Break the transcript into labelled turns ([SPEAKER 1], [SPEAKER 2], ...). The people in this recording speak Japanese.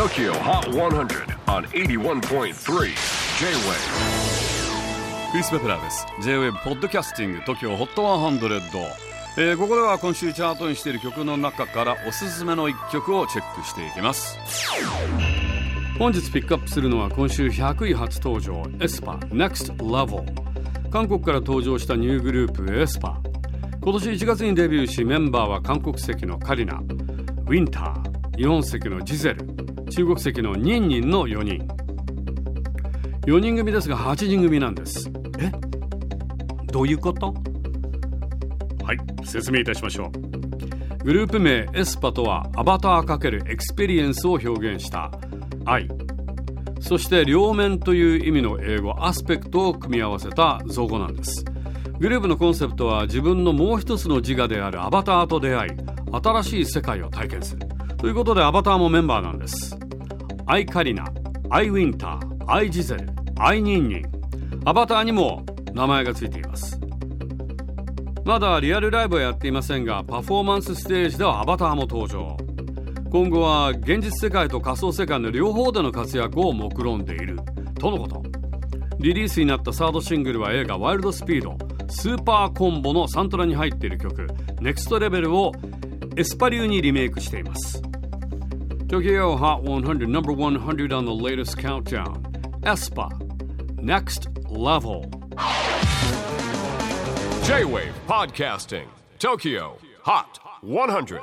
[SPEAKER 1] TOKYO HOT 100 on 81.3 J-WAVE
[SPEAKER 2] クリス・ペプラーです。J-WAVE ポッドキャスティング TOKYO HOT 100、えー、ここでは今週チャートにしている曲の中からおすすめの一曲をチェックしていきます。本日ピックアップするのは今週100位初登場 aespa NEXT LEVEL 韓国から登場したニューグループ aespa 今年1月にデビューしメンバーは韓国籍のカリナ。ウィンター日本籍のジゼル。中国籍のニンニンの4人。4人組ですが8人組なんです。え？どういうこと？はい説明いたしましょう。グループ名 aespa とは Avatar × Experience を表現した。 æ。そして両面という意味の英語 aspect を組み合わせた造語なんです。グループのコンセプトは自分のもう一つの自我であるアバターと出会い新しい世界を体験するということでアバターもメンバーなんです。アイカリナアイウィンターアイジゼルアイニンニン。アバターにも名前がついています。まだリアルライブはやっていませんがパフォーマンスステージではアバターも登場。今後は現実世界と仮想世界の両方での活躍を目論んでいる。とのこと。リリースになったサードシングルは映画「ワイルドスピード」スーパーコンボのサントラに入っている曲「ネクストレベルをエスパ流にリメイクしています。Tokyo Hot 100 number 100 on the latest countdown. ESPA Next Level.
[SPEAKER 1] J-WAVE PODCASTING TOKYO HOT 100